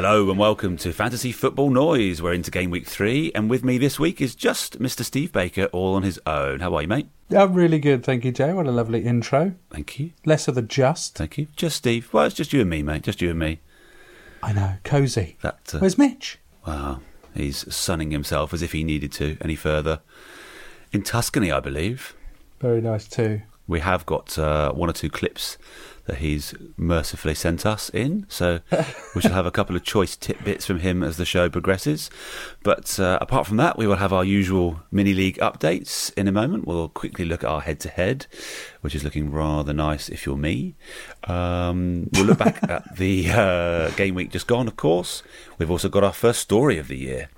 Hello and welcome to Fantasy Football Noise. We're into game week three, and with me this week is just Mr. Steve Baker, all on his own. How are you, mate? I'm really good, thank you, Jay. What a lovely intro. Thank you. Less of the just. Thank you. Just Steve. Well, it's just you and me, mate. Just you and me. I know, cosy. That. Uh, Where's Mitch? wow. He's sunning himself as if he needed to any further. In Tuscany, I believe. Very nice too. We have got uh, one or two clips that he's mercifully sent us in, so we shall have a couple of choice tidbits from him as the show progresses. But uh, apart from that, we will have our usual mini league updates in a moment. We'll quickly look at our head to head, which is looking rather nice if you're me. Um, we'll look back at the uh, game week just gone, of course. We've also got our first story of the year.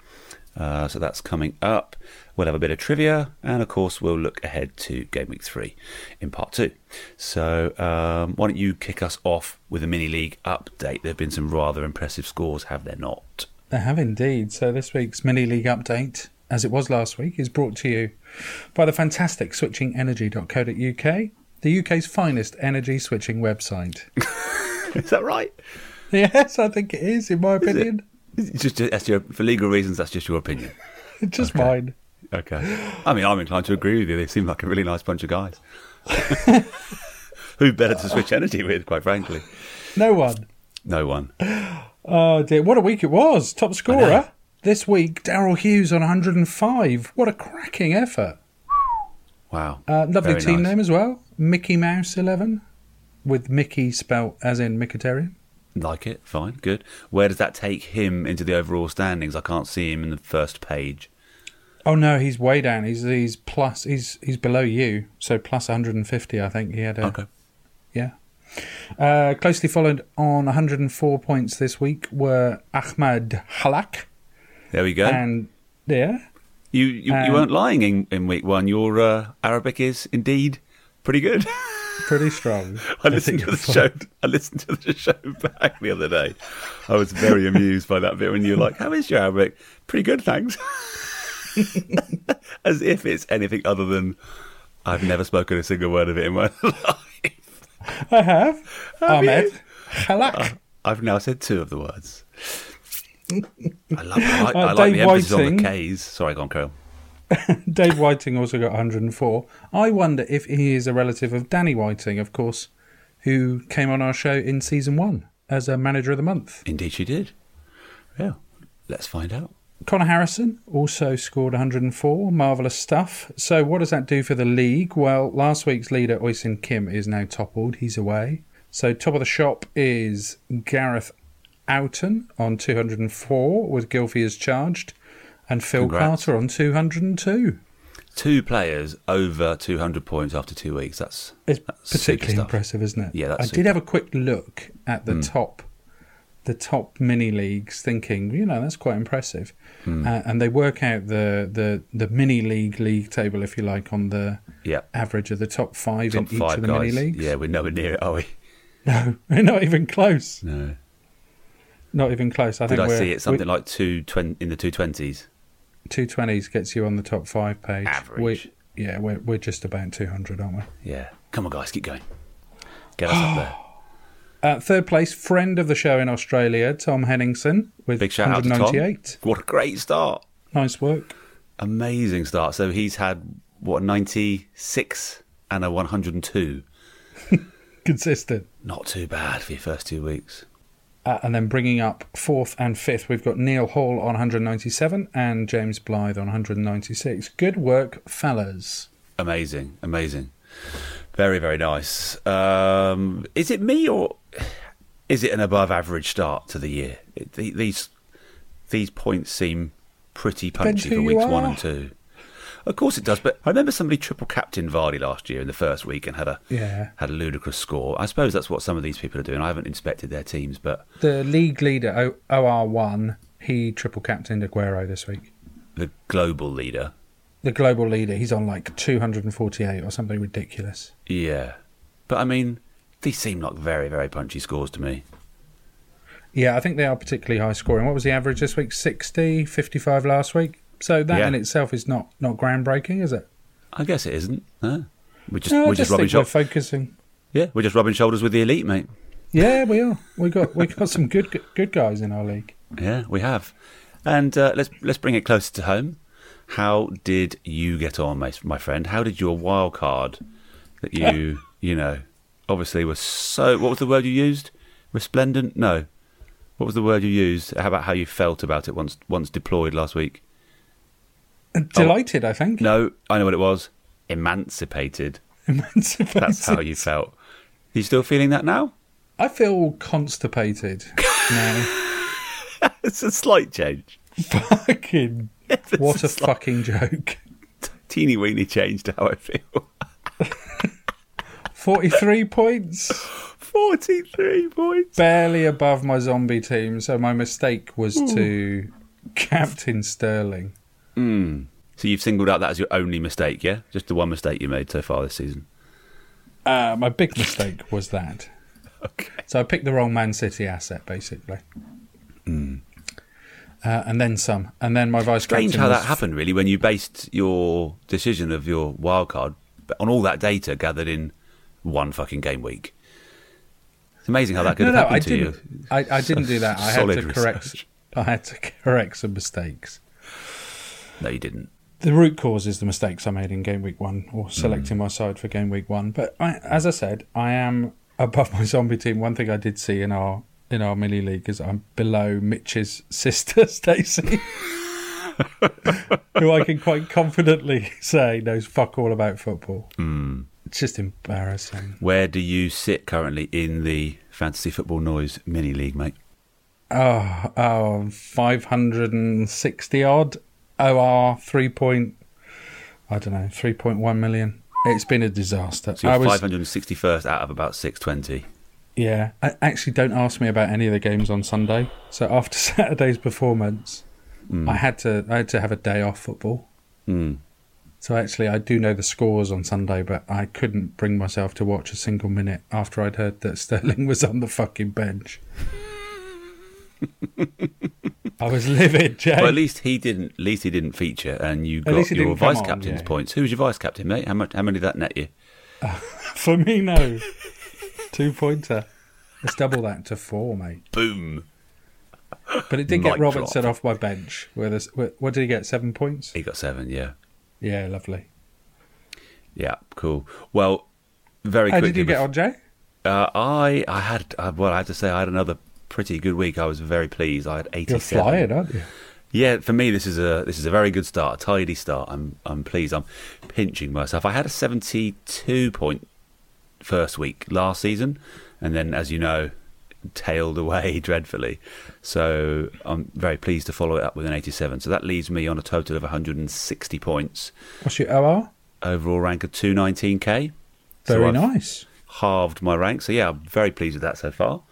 Uh, so that's coming up. We'll have a bit of trivia, and of course, we'll look ahead to game week three in part two. So, um, why don't you kick us off with a mini league update? There have been some rather impressive scores, have there not? They have indeed. So this week's mini league update, as it was last week, is brought to you by the fantastic switchingenergy.co.uk, the UK's finest energy switching website. Is that right? yes, I think it is, in my opinion. It's just that's your, for legal reasons. That's just your opinion. Just mine. Okay. I mean, I'm inclined to agree with you. They seem like a really nice bunch of guys. Who better to switch energy with, quite frankly? No one. No one. Oh dear, what a week it was. Top scorer this week, Daryl Hughes on 105. What a cracking effort. Wow. Uh, lovely Very team nice. name as well. Mickey Mouse 11, with Mickey spelt as in Mkhitaryan. Like it, fine, good. Where does that take him into the overall standings? I can't see him in the first page. Oh no, he's way down. He's he's plus. He's he's below you. So plus 150. I think he had a Okay. yeah. Uh, closely followed on 104 points this week were Ahmad Halak There we go. and yeah, you you, um, you weren't lying in, in week one. Your uh, Arabic is indeed pretty good. pretty strong. I listened to the show. I listened to the show back the other day. I was very amused by that bit when you're like, "How is your Arabic? Pretty good, thanks." As if it's anything other than I've never spoken a single word of it in my life. I have Ahmed? Halak. I've now said two of the words. I love. I like, Uh, I like the Dave emphasis on the K's. Sorry, go on, Carol. Dave Whiting also got 104. I wonder if he is a relative of Danny Whiting, of course, who came on our show in season one as a manager of the month. Indeed, she did. Yeah, let's find out. Connor Harrison also scored 104. Marvellous stuff. So, what does that do for the league? Well, last week's leader, Oisin Kim, is now toppled. He's away. So, top of the shop is Gareth Oughton on 204 with Gylfi as charged, and Phil Congrats. Carter on 202. Two players over 200 points after two weeks. That's It's that's particularly impressive, isn't it? Yeah, that's I super. did have a quick look at the top, the top mini leagues, thinking, you know, that's quite impressive. Hmm. Uh, and they work out the, the the mini league league table, if you like, on the Yeah, average of the top five top in each of the guys. mini leagues. Yeah, we're nowhere near it, are we? No, we're not even close. No. Not even close. I Did think I see it something like two twen- in the two twenties? Two twenties gets you on the top five page. Average. We, yeah, we're we're just about two hundred, aren't we? Yeah. Come on, guys, keep going. Get us up there. Uh, third place, friend of the show in Australia, Tom Henningsen, with Big shout out to Tom. 198. What a great start. Nice work. Amazing start. So he's had, what, 96 and a 102. Consistent. Not too bad for your first two weeks. Uh, and then bringing up fourth and fifth, we've got Neil Hall on 197 and James Blythe on 196. Good work, fellas. Amazing, amazing. Very, very nice. Um, is it me or is it an above average start to the year? It, these these points seem pretty punchy for weeks one and two. Of course it does, but I remember somebody triple captain Vardy last year in the first week and had a Yeah. had a ludicrous score. I suppose that's what some of these people are doing. I haven't inspected their teams, but The league leader, o- OR1, he triple captained Aguero this week. the global leader, The global leader, he's on like 248 or something ridiculous. yeah. But I mean, these seem like very, very punchy scores to me. Yeah, I think they are particularly high scoring. What was the average this week? 60, 55 last week? So that Yeah. in itself is not, not groundbreaking, is it? I guess it isn't. No. We're just No, we're just just rubbing shoulders. focusing. Yeah, we're just rubbing shoulders with the elite, mate. Yeah, we are. We got we got some good good guys in our league. Yeah, we have. And uh, let's let's bring it closer to home. How did you get on, my, my friend? How did your wild card that you you know obviously was so? What was the word you used? Resplendent? No. What was the word you used? How about how you felt about it once once deployed last week? Delighted, I think. No, I know what it was. Emancipated. Emancipated. That's how you felt. Are you still feeling that now? I feel constipated now. It's a slight change. fucking. It's What a slight- fucking joke. teeny weeny change to how I feel. 43 points. 43 points. Barely above my zombie team. So my mistake was Hmm. to captain Sterling. So you've singled out that as your only mistake, yeah? Just the one mistake you made so far this season. Uh, my big mistake was that. Okay. So I picked the wrong Man City asset, basically. Hmm. Uh, and then some. And then my vice Strange how that happened, really, when you based your decision of your wild card on all that data gathered in one fucking game week. It's amazing how that could No, have no, I to didn't. you. I, I didn't do that. I had to correct. I had to correct some mistakes. No, you didn't. The root cause is the mistakes I made in game week one, or Hmm. selecting my side for game week one. But I, as I said, I am above my zombie team. One thing I did see in our in our mini league is I'm below Mitch's sister Stacey, who I can quite confidently say knows fuck all about football. Hmm. It's just embarrassing. Where do you sit currently in the Fantasy Football Noise mini league, mate? Oh, oh 560 odd. OR 3 point, I don't know, 3.1 million. It's been a disaster. So you're I was, 561st out of about 620. yeah. I, actually, don't ask me about any of the games on Sunday. So after Saturday's performance, I had to I had to have a day off football. Hmm. So actually, I do know the scores on Sunday, but I couldn't bring myself to watch a single minute after I'd heard that Sterling was on the fucking bench. I was livid, Jay. Well, at least he didn't. At least he didn't feature, and you got your vice on, captain's yeah. points. Who was your vice captain, mate? How much? How many did that net you? For me, no. Two pointer. Let's double that to four, mate. Boom! But it did get Mic Robertson off my bench. Where where, what did he get? Seven points. He got seven. Yeah, Yeah, lovely. yeah, cool. Well, very How quickly. did you get on, Jay? Uh, I I had uh, well, I had to say I had another pretty good week. I was very pleased. I had You're eighty-seven. flying, aren't you? Yeah, for me, this is a this is a very good start, a tidy start. I'm I'm pleased. I'm pinching myself. I had a 72 point first week last season, and then, as you know, tailed away dreadfully. So I'm very pleased to follow it up with an 87. So that leaves me on a total of 160 points, What's your OR? overall rank of 219k. Very I've nice. Halved my rank. So yeah, I'm very pleased with that so far.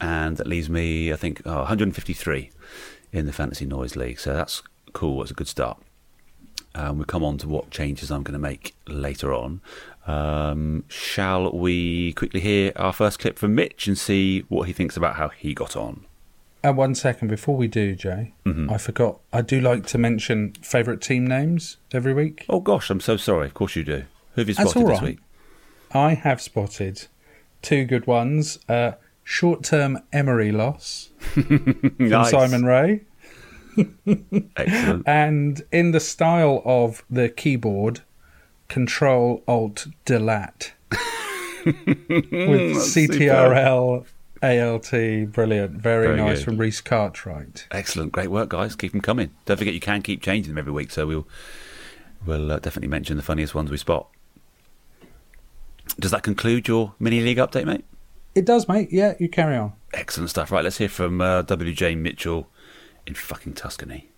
And that leaves me, I think, oh, 153 in the Fantasy Noise League. So that's cool. It's a good start. Um, we'll come on to what changes I'm going to make later on. Um, shall we quickly hear our first clip from Mitch and see what he thinks about how he got on? And one second before we do, Jay, Mm-hmm. I forgot. I do like to mention favourite team names every week. Oh gosh, I'm so sorry. Of course you do. Who have you spotted all this right. week? I have spotted two good ones. Uh, short-term Emery loss from Nice. Simon Ray, Excellent. and in the style of the keyboard, Control Alt Delat with CTRL ALT. Brilliant, very, Very nice good. from Reese Cartwright. Excellent. Great work, guys. Keep them coming. Don't forget you can keep changing them every week, so we'll we'll uh, definitely mention the funniest ones we spot. Does that conclude your mini league update, mate? It does, mate. Yeah, you carry on. Excellent stuff. Right, let's hear from uh, WJ Mitchell in fucking Tuscany.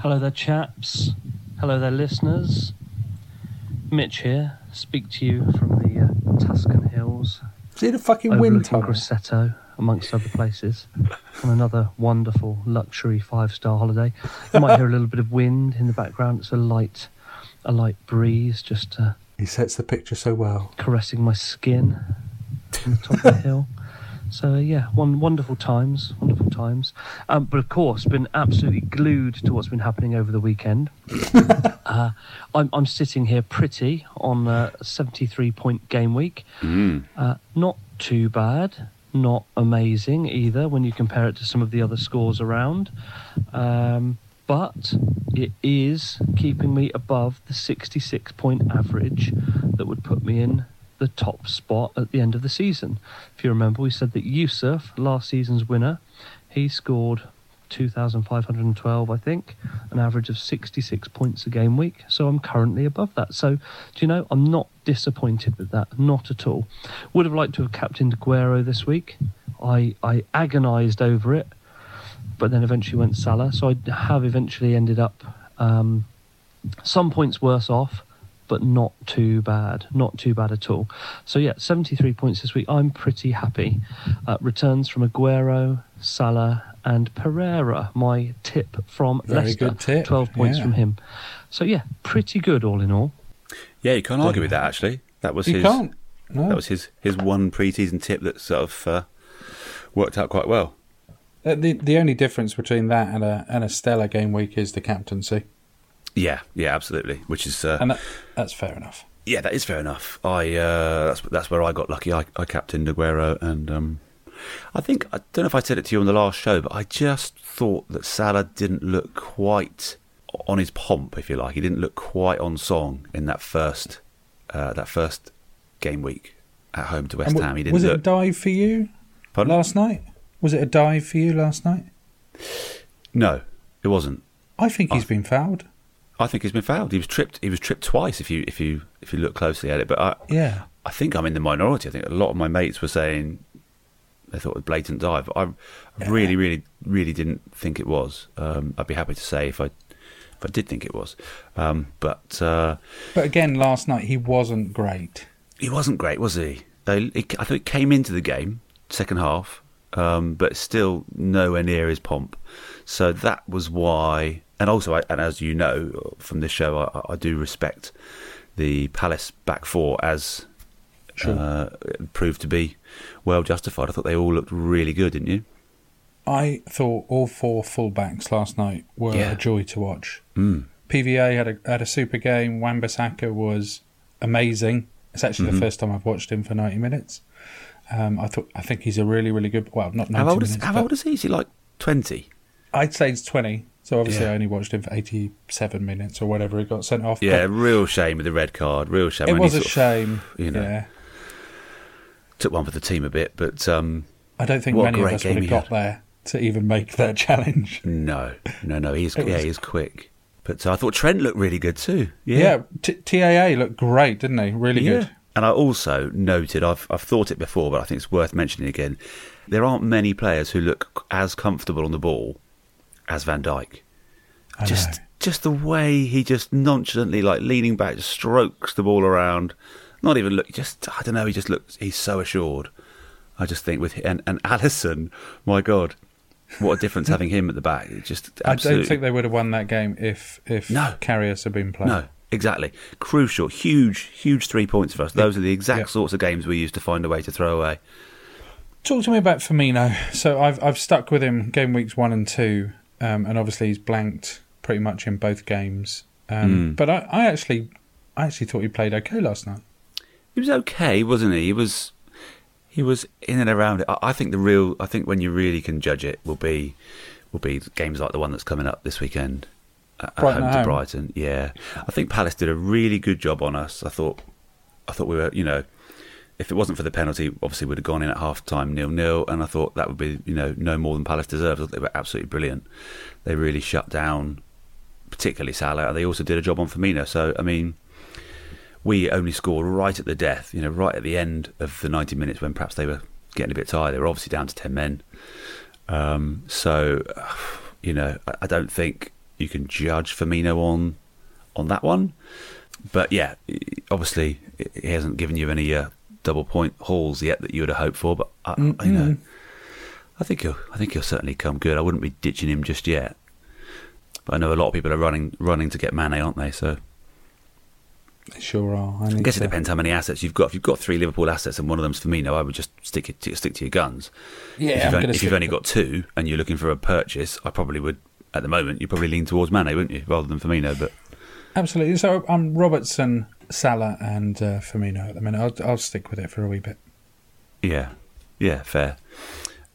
Hello there, chaps. Hello there, listeners. Mitch here. Speak to you from the uh, Tuscan Hills, See the fucking wind overlooking tunnel. Grosseto, amongst other places, on another wonderful luxury five-star holiday. You might hear a little bit of wind in the background. It's a light, a light breeze, just uh, He sets the picture so well. caressing my skin on the top of the hill. So yeah, one wonderful times, wonderful times. Um, but of course, been absolutely glued to what's been happening over the weekend. uh, I'm, I'm sitting here pretty on a 73 point game week. Uh, not too bad, not amazing either when you compare it to some of the other scores around. Um, but it is keeping me above the 66 point average that would put me in the top spot at the end of the season. If you remember, we said that Yusuf, last season's winner, he scored 2,512, I think, an average of 66 points a game week. So I'm currently above that. So, do you know, I'm not disappointed with that, not at all. Would have liked to have captained Aguero this week. I, I agonised over it, but then eventually went Salah. So I have eventually ended up um, some points worse off, but not too bad. Not too bad at all. So yeah, 73 points this week. I'm pretty happy. Uh, returns from Aguero, Salah, and Pereira. My tip from Very Leicester. good tip, 12 points yeah. from him. So yeah, pretty good all in all. Yeah, you can't argue with that. Actually, that was You his. can't. No. That was his his one pre-season tip that sort of uh, worked out quite well. Uh, the the only difference between that and a and a stellar game week is the captaincy, Yeah, yeah, absolutely. Which is uh, and that, that's fair enough. Yeah, that is fair enough. I uh, that's that's where I got lucky. I, I captained Aguero, and um, I think I don't know if I said it to you on the last show, but I just thought that Salah didn't look quite on his pomp, if you like. He didn't look quite on song in that first uh, that first game week at home to West wa- Ham. He didn't was it a dive for you Pardon? last night? Was it a dive for you last night? No, it wasn't. I think he's I- been fouled. I think he's been fouled. He was tripped. He was tripped twice. If you if you if you look closely at it, but I, Yeah. I think I'm in the minority. I think a lot of my mates were saying they thought it was blatant dive. I really, really, really didn't think it was. Um, I'd be happy to say if I if I did think it was, um, but uh, But again, last night he wasn't great. he wasn't great, was he? I think he came into the game second half, um, but still nowhere near his pomp. So that was why, and also, I, and as you know from this show, I, I do respect the Palace back four as Sure. uh, proved to be well justified. I thought they all looked really good, didn't you? I thought all four fullbacks last night were Yeah. a joy to watch. Mm. PVA had a had a super game. Wan-Bissaka was amazing. It's actually Mm-hmm. the first time I've watched him for ninety minutes. Um, I thought I think he's a really really good. Well, not How old is minutes. How old is he? Is he like twenty? I'd say he's twenty. So obviously Yeah. I only watched him for eighty-seven minutes or whatever. He got sent off. Yeah, real shame with the red card. Real shame. it was a sort of shame. you know. yeah, Took one for the team a bit, but um, I don't think many of us would have got had. there to even make that challenge. no, no, no. He's yeah, was- he's quick. But uh, I thought Trent looked really good too. Yeah, Yeah, T- TAA looked great, didn't he? Really Yeah. good. And I also noted, I've I've thought it before, but I think it's worth mentioning again. There aren't many players who look as comfortable on the ball as Van Dijk. Just just the way he just nonchalantly, like leaning back, just strokes the ball around. Not even look. Just I don't know. He just looks. He's so assured. I just think with and and Alisson, my God, what a difference having him at the back. It just I don't think they would have won that game if if No. Karius had been playing. No, exactly. Crucial, huge, huge three points for us. Those are the exact Yeah. sorts of games we use to find a way to throw away. Talk to me about Firmino. So I've I've stuck with him game weeks one and two, um, and obviously he's blanked pretty much in both games. Um, Mm. But I, I actually I actually thought he played okay last night. he was okay, wasn't he? He was he was in and around it. I, I think the real, I think when you really can judge it will be will be games like the one that's coming up this weekend Brighton home to home. Brighton. Yeah, I think Palace did a really good job on us. I thought, I thought we were, you know, if it wasn't for the penalty, obviously we'd have gone in at half time nil nil, and I thought that would be, you know, no more than Palace deserves. I thought they were absolutely brilliant. They really shut down, particularly Salah. They also did a job on Firmino. So I mean we only scored right at the death, you know, right at the end of the 90 minutes when perhaps they were getting a bit tired. They were obviously down to 10 men. Um, so, you know, I, I don't think you can judge Firmino on on that one. But yeah, obviously he hasn't given you any uh, double point hauls yet that you would have hoped for. But I, I, you know, I think he'll I think he'll certainly come good. I wouldn't be ditching him just yet. But I know a lot of people are running running to get Mane, aren't they? So They sure are. I, I need guess it depends how many assets you've got. If you've got three Liverpool assets and one of them's Firmino, I would just stick it to, stick to your guns. Yeah, if you've, gonna only, if you've only got two and you're looking for a purchase, I probably would. At the moment, you probably lean towards Mane, wouldn't you, rather than Firmino? But Absolutely. So I'm Robertson, Salah, and uh, Firmino at the minute. I'll, I'll stick with it for a wee bit. yeah, yeah, fair.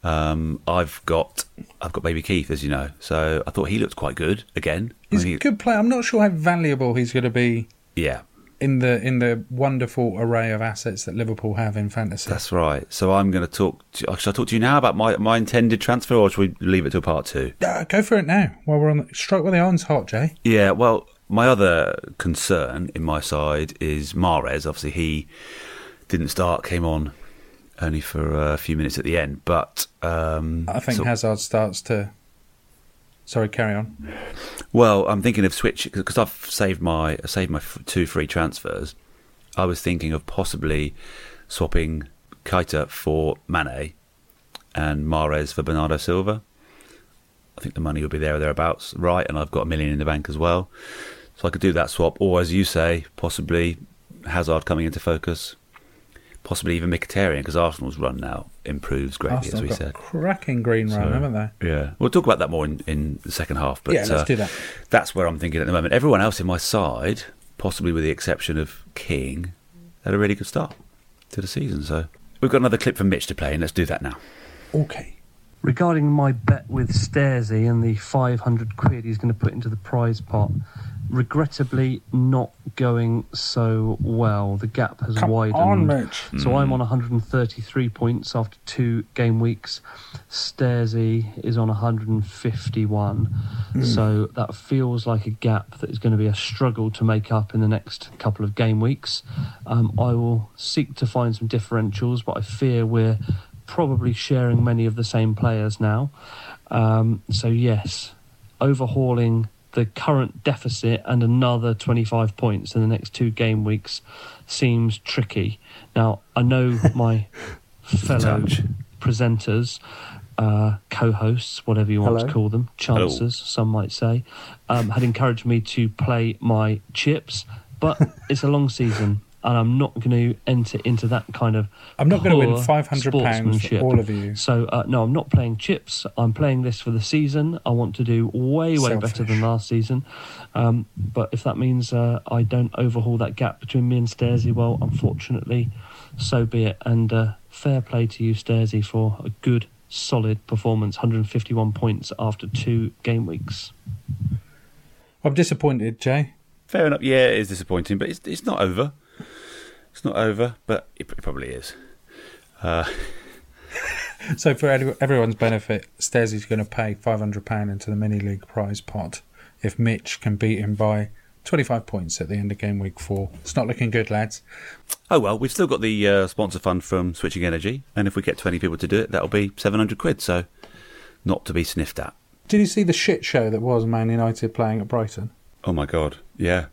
Um, I've got I've got Naby Keita, as you know, so I thought he looked quite good again. I He's mean, a good player. I'm not sure how valuable he's going to be yeah, in the in the wonderful array of assets that Liverpool have in fantasy. that's right. So I'm going to talk. To, should I talk to you now about my my intended transfer, or should we leave it till part two? Uh, go for it now. While we're on the strike while the iron's hot, Jay. Yeah, well, my other concern in my side is Mahrez. Obviously, he didn't start, came on only for a few minutes at the end. But um, I think so- Hazard starts to. Sorry, carry on. well, I'm thinking of switch because I've saved my saved my two free transfers. I was thinking of possibly swapping Keita for Mane and Mahrez for Bernardo Silva. I think the money would be there or thereabouts, right? And I've got a million in the bank as well, so I could do that swap. Or, as you say, possibly Hazard coming into focus, possibly even Mkhitaryan because Arsenal's run now improves greatly, Arsenal as we got said. cracking green run, So- haven't they? Yeah, we'll talk about that more in, in the second half. But Yeah, let's uh, do that. That's where I'm thinking at the moment. Everyone else in my side, possibly with the exception of King, had a really good start to the season. So we've got another clip from Mitch to play, and let's do that now. Okay. Regarding my bet with Stairsy and the 500 quid he's going to put into the prize pot, regrettably not going so well. The gap has Come widened. on, Mitch. So I'm on 133 points after two game weeks. Stairsy is on 151. So that feels like a gap that is going to be a struggle to make up in the next couple of game weeks. Um, I will seek to find some differentials, but I fear we're probably sharing many of the same players now. Um, so, yes, overhauling the current deficit and another 25 points in the next two game weeks seems tricky. Now, I know my fellow Touch. presenters, uh, co hosts, whatever you want Hello. to call them, chancers, some might say, um, had encouraged me to play my chips, but it's a long season. And I'm not going to enter into that kind of. I'm not gonna win £500 for sportsmanship. all of you. So uh, no, I'm not playing chips. I'm playing this for the season. I want to do way, way better than last season. Um, but if that means uh, I don't overhaul that gap between me and Stairsy, well, unfortunately, so be it. And uh, fair play to you, Stairsy, for a good, solid performance. 151 points after two game weeks. I'm disappointed, Jay. Fair enough. Yeah, it is disappointing, but it's it's not over. It's not over, but it, it probably is. Uh, So for everyone's benefit, Staisy's going to pay £500 into the mini league prize pot if Mitch can beat him by 25 points at the end of game week four. It's not looking good, lads. oh well, we've still got the uh, sponsor fund from Switching Energy, and if we get 20 people to do it, that'll be 700 quid. So not to be sniffed at. Did you see the shit show that was Man United playing at Brighton? Oh my god, yeah,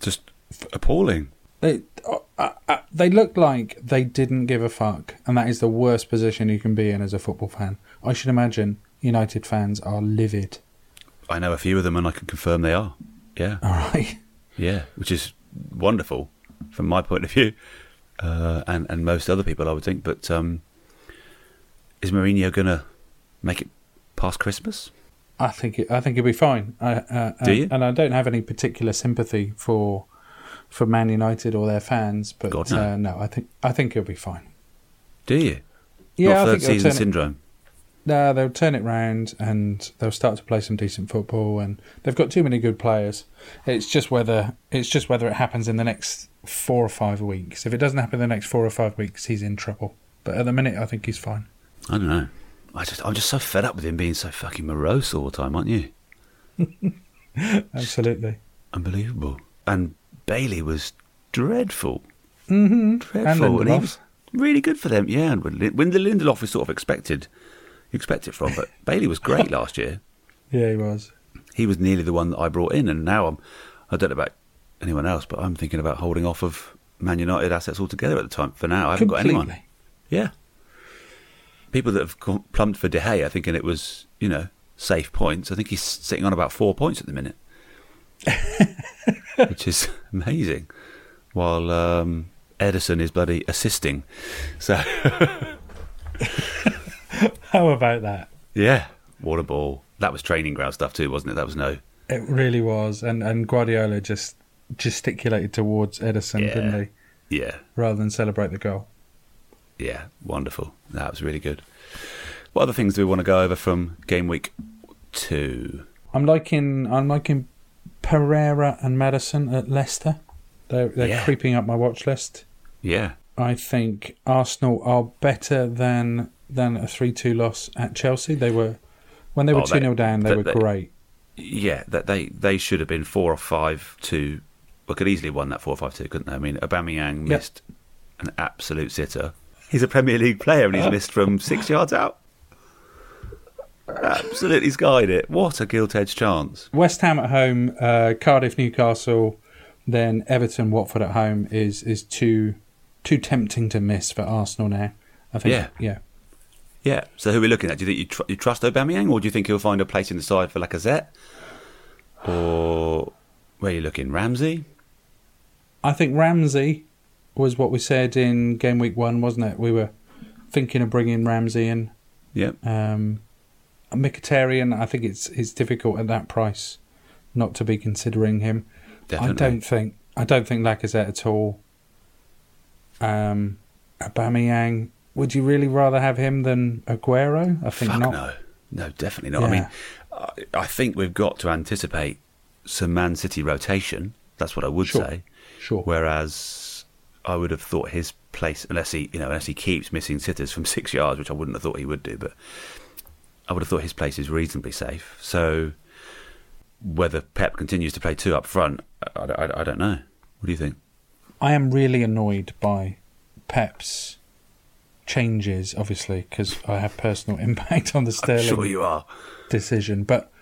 just appalling. They, uh, uh, uh, they looked like they didn't give a fuck, and that is the worst position you can be in as a football fan. I should imagine United fans are livid. I know a few of them, and I can confirm they are. Yeah, All right. yeah, which is wonderful from my point of view, uh, and and most other people, I would think. But um, is Mourinho gonna make it past Christmas? I think it, I think it'll be fine. I, uh, Do and, you? And I don't have any particular sympathy for for Man United or their fans. But God, no. Uh, no, I think I think he'll be fine. Do you? Yeah, Not I third think season it- syndrome. No, they'll turn it round and they'll start to play some decent football. And they've got too many good players. It's just whether it's just whether it happens in the next four or five weeks. If it doesn't happen in the next four or five weeks, he's in trouble. But at the minute, I think he's fine. I don't know. I just, I'm just so fed up with him being so fucking morose all the time, aren't you? Absolutely. Unbelievable. And Bailly was dreadful. Mm-hmm. Dreadful. And he Lindelof. was really good for them. Yeah, and when the Lindelof was sort of expected, you expect it from, but Bailly was great last year. Yeah, he was. He was nearly the one that I brought in, and now I'm, I don't know about anyone else, but I'm thinking about holding off of Man United assets altogether at the time. For now, I haven't got anyone. Completely. Yeah. People that have plumped for De Gea thinking it was, you know, safe points. I think he's sitting on about four points at the minute, which is amazing. While um, Ederson is bloody assisting. So, How about that? yeah, what a ball. That was training ground stuff too, wasn't it? That was no. It really was. And and Guardiola just gesticulated towards Ederson, Yeah. didn't he? Yeah, Rather than celebrate the goal. yeah, wonderful. That was really good. What other things do we want to go over from game week two? I'm liking I'm liking Pereira and Maddison at Leicester. They're they're Yeah. creeping up my watch list. Yeah, I think Arsenal are better than than a three two loss at Chelsea. They were when they were Oh, two they- 0 down. They they- were they- great. yeah, that they they should have been four or five two. Well, could easily have won that four or five two, couldn't they? I mean, Aubameyang Yep. missed an absolute sitter. He's a Premier League player and he's uh. missed from six yards out. Absolutely skied it. What a gilt edged chance. West Ham at home, uh, Cardiff, Newcastle, then Everton, Watford at home is is too too tempting to miss for Arsenal now. I think. Yeah. yeah. Yeah. So who are we looking at? Do you think you, tr- you trust Aubameyang, or do you think he'll find a place in the side for Lacazette, or where are you looking? Ramsey. I think Ramsey was what we said in game week one, wasn't it? We were thinking of bringing Ramsey in. Yep. Um, Mkhitaryan, I think it's it's difficult at that price not to be considering him. Definitely. I don't think I don't think Lacazette at all. Um, Aubameyang, would you really rather have him than Aguero? I think Fuck not. no. No, definitely not. I mean, I, I think we've got to anticipate some Man City rotation. That's what I would Sure. say. Sure. Whereas I would have thought his place, unless he, you know, unless he keeps missing sitters from six yards, which I wouldn't have thought he would do, but I would have thought his place is reasonably safe. So whether Pep continues to play two up front, I, I- I don't know. What do you think? I am really annoyed by Pep's changes, obviously, because I have personal impact on the Sterling Sure, you are. decision. But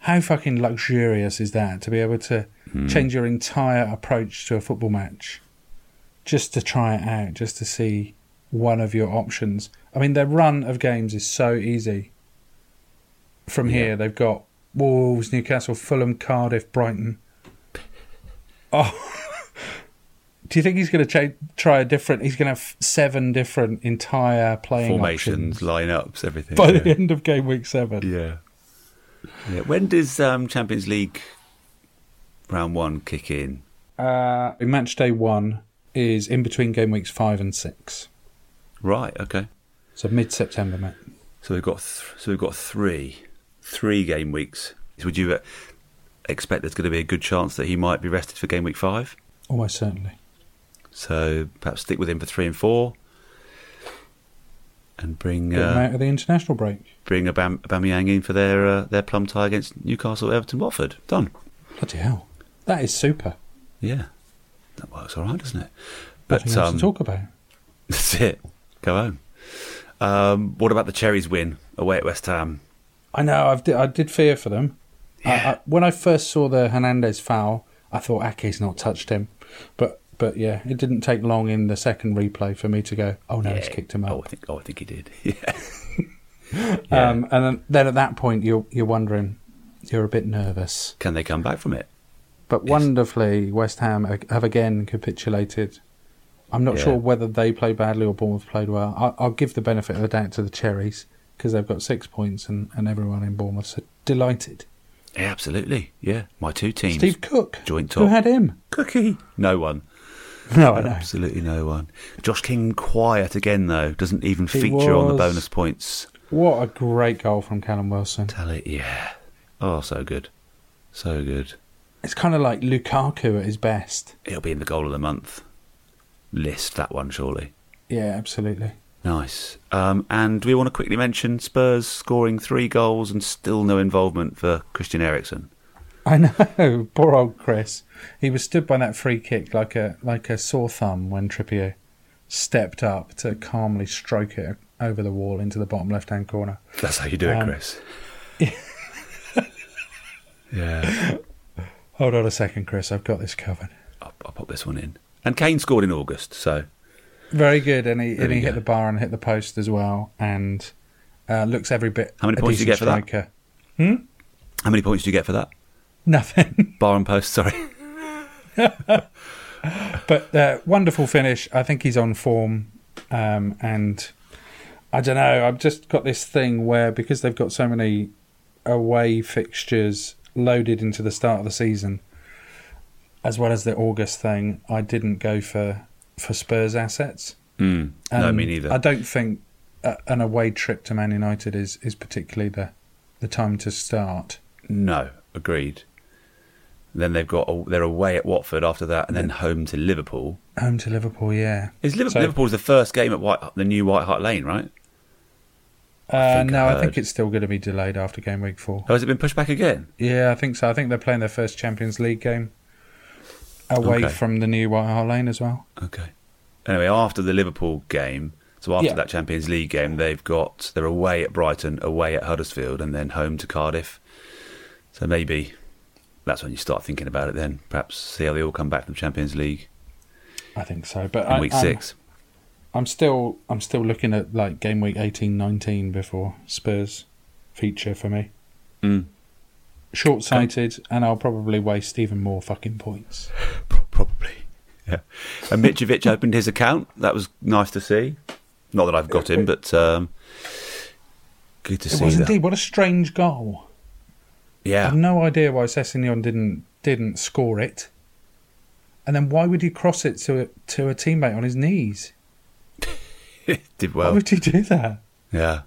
how fucking luxurious is that to be able to Hmm. change your entire approach to a football match just to try it out, just to see one of your options? I mean, their run of games is so easy. From Yeah. here, they've got Wolves, Newcastle, Fulham, Cardiff, Brighton. Oh. Do you think he's going to try a different? He's going to have seven different entire playing Formations, options lineups, everything. by yeah. the end of game week seven. Yeah. Yeah. When does um, Champions League round one kick in? Uh, match day one is in between game weeks five and six, Right. Okay. so mid September, mate. So we've got th- so we've got three three game weeks. Would you uh, expect there's going to be a good chance that he might be rested for game week five? Almost certainly. So perhaps stick with him for three and four, and bring Get uh, out of the international break. bring Aubame- Aubameyang in for their uh, their plum tie against Newcastle, Everton, Watford. Done. Bloody hell, that is super. Yeah, that works all right, doesn't it? But um, to talk about. That's it. Go home. Um, what about the Cherries win away at West Ham? I know. I've di- I did fear for them. I, I, when I first saw the Hernandez foul, I thought Ake's not touched him, but but yeah, it didn't take long in the second replay for me to go, oh no, he's kicked him out. Oh. I think. Oh, I think he did. Yeah. Yeah. Um, and then, then at that point, you're you're wondering, you're a bit nervous. Can they come back from it? But wonderfully, West Ham have again capitulated. I'm not Yeah. sure whether they played badly or Bournemouth played well. I, I'll give the benefit of the doubt to the Cherries because they've got six points and, and everyone in Bournemouth's delighted. Yeah, absolutely. Yeah, my two teams. Steve Cook. Joint talk. Who had him? Cookie. No one. No, I know. Absolutely no one. Josh King quiet again though. Doesn't even He feature on the bonus points. What a great goal from Callum Wilson. Tell it, yeah. Oh, so good, so good. It's kind of like Lukaku at his best. It'll be in the goal of the month list. That one surely. Yeah, absolutely. Nice. Um, and we want to quickly mention Spurs scoring three goals and still no involvement for Christian Eriksen. I know, poor old Chris. He was stood by that free kick like a like a sore thumb when Trippier stepped up to calmly stroke it over the wall into the bottom left hand corner. That's how you do it, Um, Chris. yeah. Hold on a second, Chris. I've got this covered. I'll, I'll pop this one in. And Kane scored in August, so Very good, and he There and he hit the bar and hit the post as well, and uh, looks every bit. How many points do you get for that? striker. how many points do you get for that? Nothing, Bar and post, sorry. but uh, wonderful finish. I think he's on form, um, and I don't know. I've just got this thing where because they've got so many away fixtures loaded into the start of the season, as well as the August thing, I didn't go for for Spurs assets. Mm, no, me neither. I don't think uh, an away trip to Man United is, is particularly the the time to start. No, agreed. Then they've got they're away at Watford after that, and then home to Liverpool. Home to Liverpool, yeah. Is Liverpool, So- Liverpool's the first game at White, the new White Hart Lane, right? Uh, I no, I think it's still going to be delayed after game week four. Oh, has it been pushed back again? Yeah, I think so. I think they're playing their first Champions League game away Okay. from the new White Hart Lane as well. Okay. Anyway, after the Liverpool game, so after Yeah. that Champions League game, they've got they're away at Brighton, away at Huddersfield, and then home to Cardiff. So maybe that's when you start thinking about it. Then perhaps see how they all come back from Champions League I think so. But in I, week I'm, six. I'm still I'm still looking at like game week 18, 19 before Spurs feature for me. Mm. Short sighted, and I'll probably waste even more fucking points. Probably. Yeah. And Mitrovic opened his account. That was nice to see. Not that I've got him, but um, good to It see was that. indeed. What a strange goal. Yeah. I have no idea why Sessegnon didn't didn't score it. And then why would he cross it to a, to a teammate on his knees? Did well. Why would he do that? Yeah.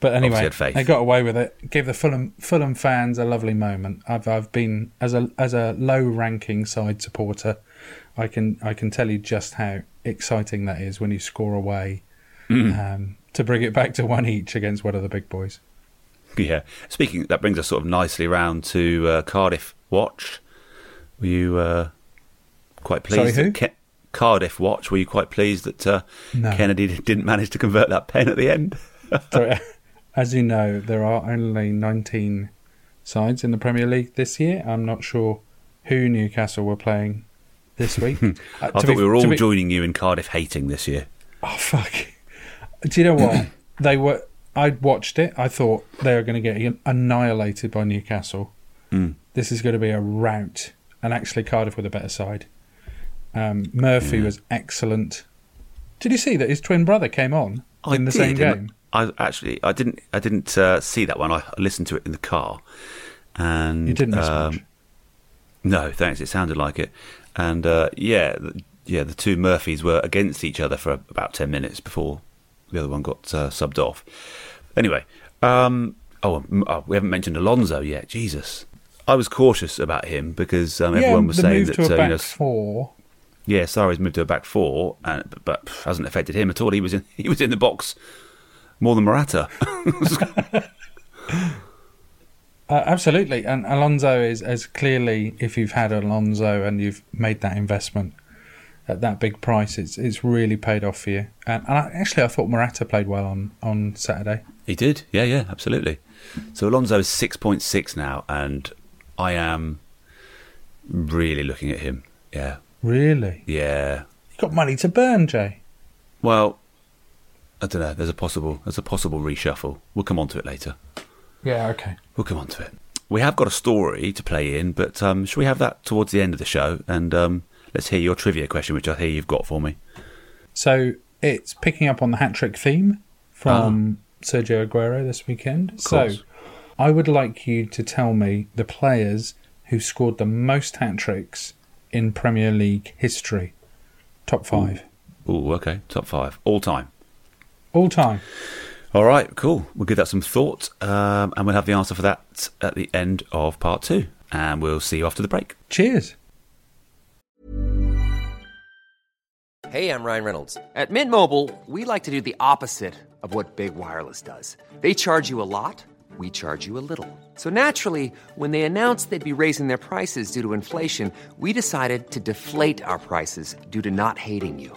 But anyway, they got away with it. Gave the Fulham Fulham fans a lovely moment. I've I've been as a as a low ranking side supporter, I can I can tell you just how exciting that is when you score away Mm. um, to bring it back to one each against one of the big boys. Yeah. Speaking, that brings us sort of nicely round to uh, Cardiff Watch. Were you uh, quite Sorry, pleased? who? that Ke- Cardiff Watch. Were you quite pleased that uh, No. Kenedy didn't manage to convert that pen at the end? So, as you know, there are only 19 sides in the Premier League this year. I'm not sure who Newcastle were playing this week. Uh, I thought be- we were all be- joining you in Cardiff hating this year. Oh fuck! Do you know what they were? I watched it. I thought they were going to get annihilated by Newcastle. Mm. This is going to be a rout, and actually Cardiff were the better side. Um, Murphy was excellent. Did you see that his twin brother came on I in the did, same game? I actually, I didn't, I didn't uh, see that one. I listened to it in the car, and You didn't miss um, much. No, thanks. It sounded like it, and uh, yeah, yeah. The two Murphys were against each other for about ten minutes before the other one got uh, subbed off. Anyway, um, oh, oh, we haven't mentioned Alonso yet. Jesus, I was cautious about him because um, everyone was the saying move that to a uh, back you know, four. yeah, Sarri's moved to a back four, and, but, but hasn't affected him at all. He was in he was in the box more than Morata. Uh, absolutely, and Alonso is as clearly if you've had Alonso and you've made that investment at that big price, it's it's really paid off for you. And, and I, actually, I thought Morata played well on on Saturday. He did, yeah, yeah, absolutely. So Alonso is six point six now, and I am really looking at him. Yeah, Really, yeah. you got money to burn, Jay. Well, I don't know. There's a possible there's a possible reshuffle. We'll come on to it later. Yeah, okay. We'll come on to it. We have got a story to play in, but um, should we have that towards the end of the show? And um, let's hear your trivia question, which I hear you've got for me. So it's picking up on the hat trick theme from Sergio Aguero this weekend. So. I would like you to tell me the players who scored the most hat tricks in Premier League history. Top five. Ooh, okay. Top five. All time. All time. All right, cool. We'll give that some thought, um, and we'll have the answer for that at the end of part two. And we'll see you after the break. Cheers. Hey, I'm Ryan Reynolds. At Mint Mobile, we like to do the opposite of what Big Wireless does. They charge you a lot, we charge you a little. So naturally, when they announced they'd be raising their prices due to inflation, we decided to deflate our prices due to not hating you.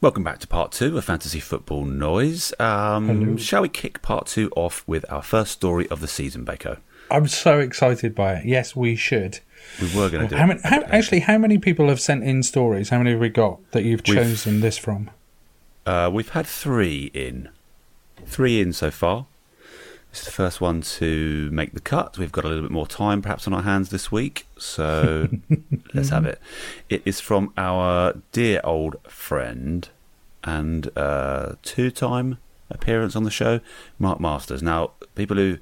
Welcome back to part two of Fantasy Football Noise. Um, shall we kick part two off with our first story of the season, Bako? I'm so excited by it. Yes, we should. We were going to do How it. many, how, actually, how many people have sent in stories? How many have we got that you've We've- chosen this from? Uh, we've had three in. Three in so far. It's the first one to make the cut. We've got a little bit more time perhaps on our hands this week, so let's have it. It is from our dear old friend and uh, two time appearance on the show, Mark Masters. Now, people who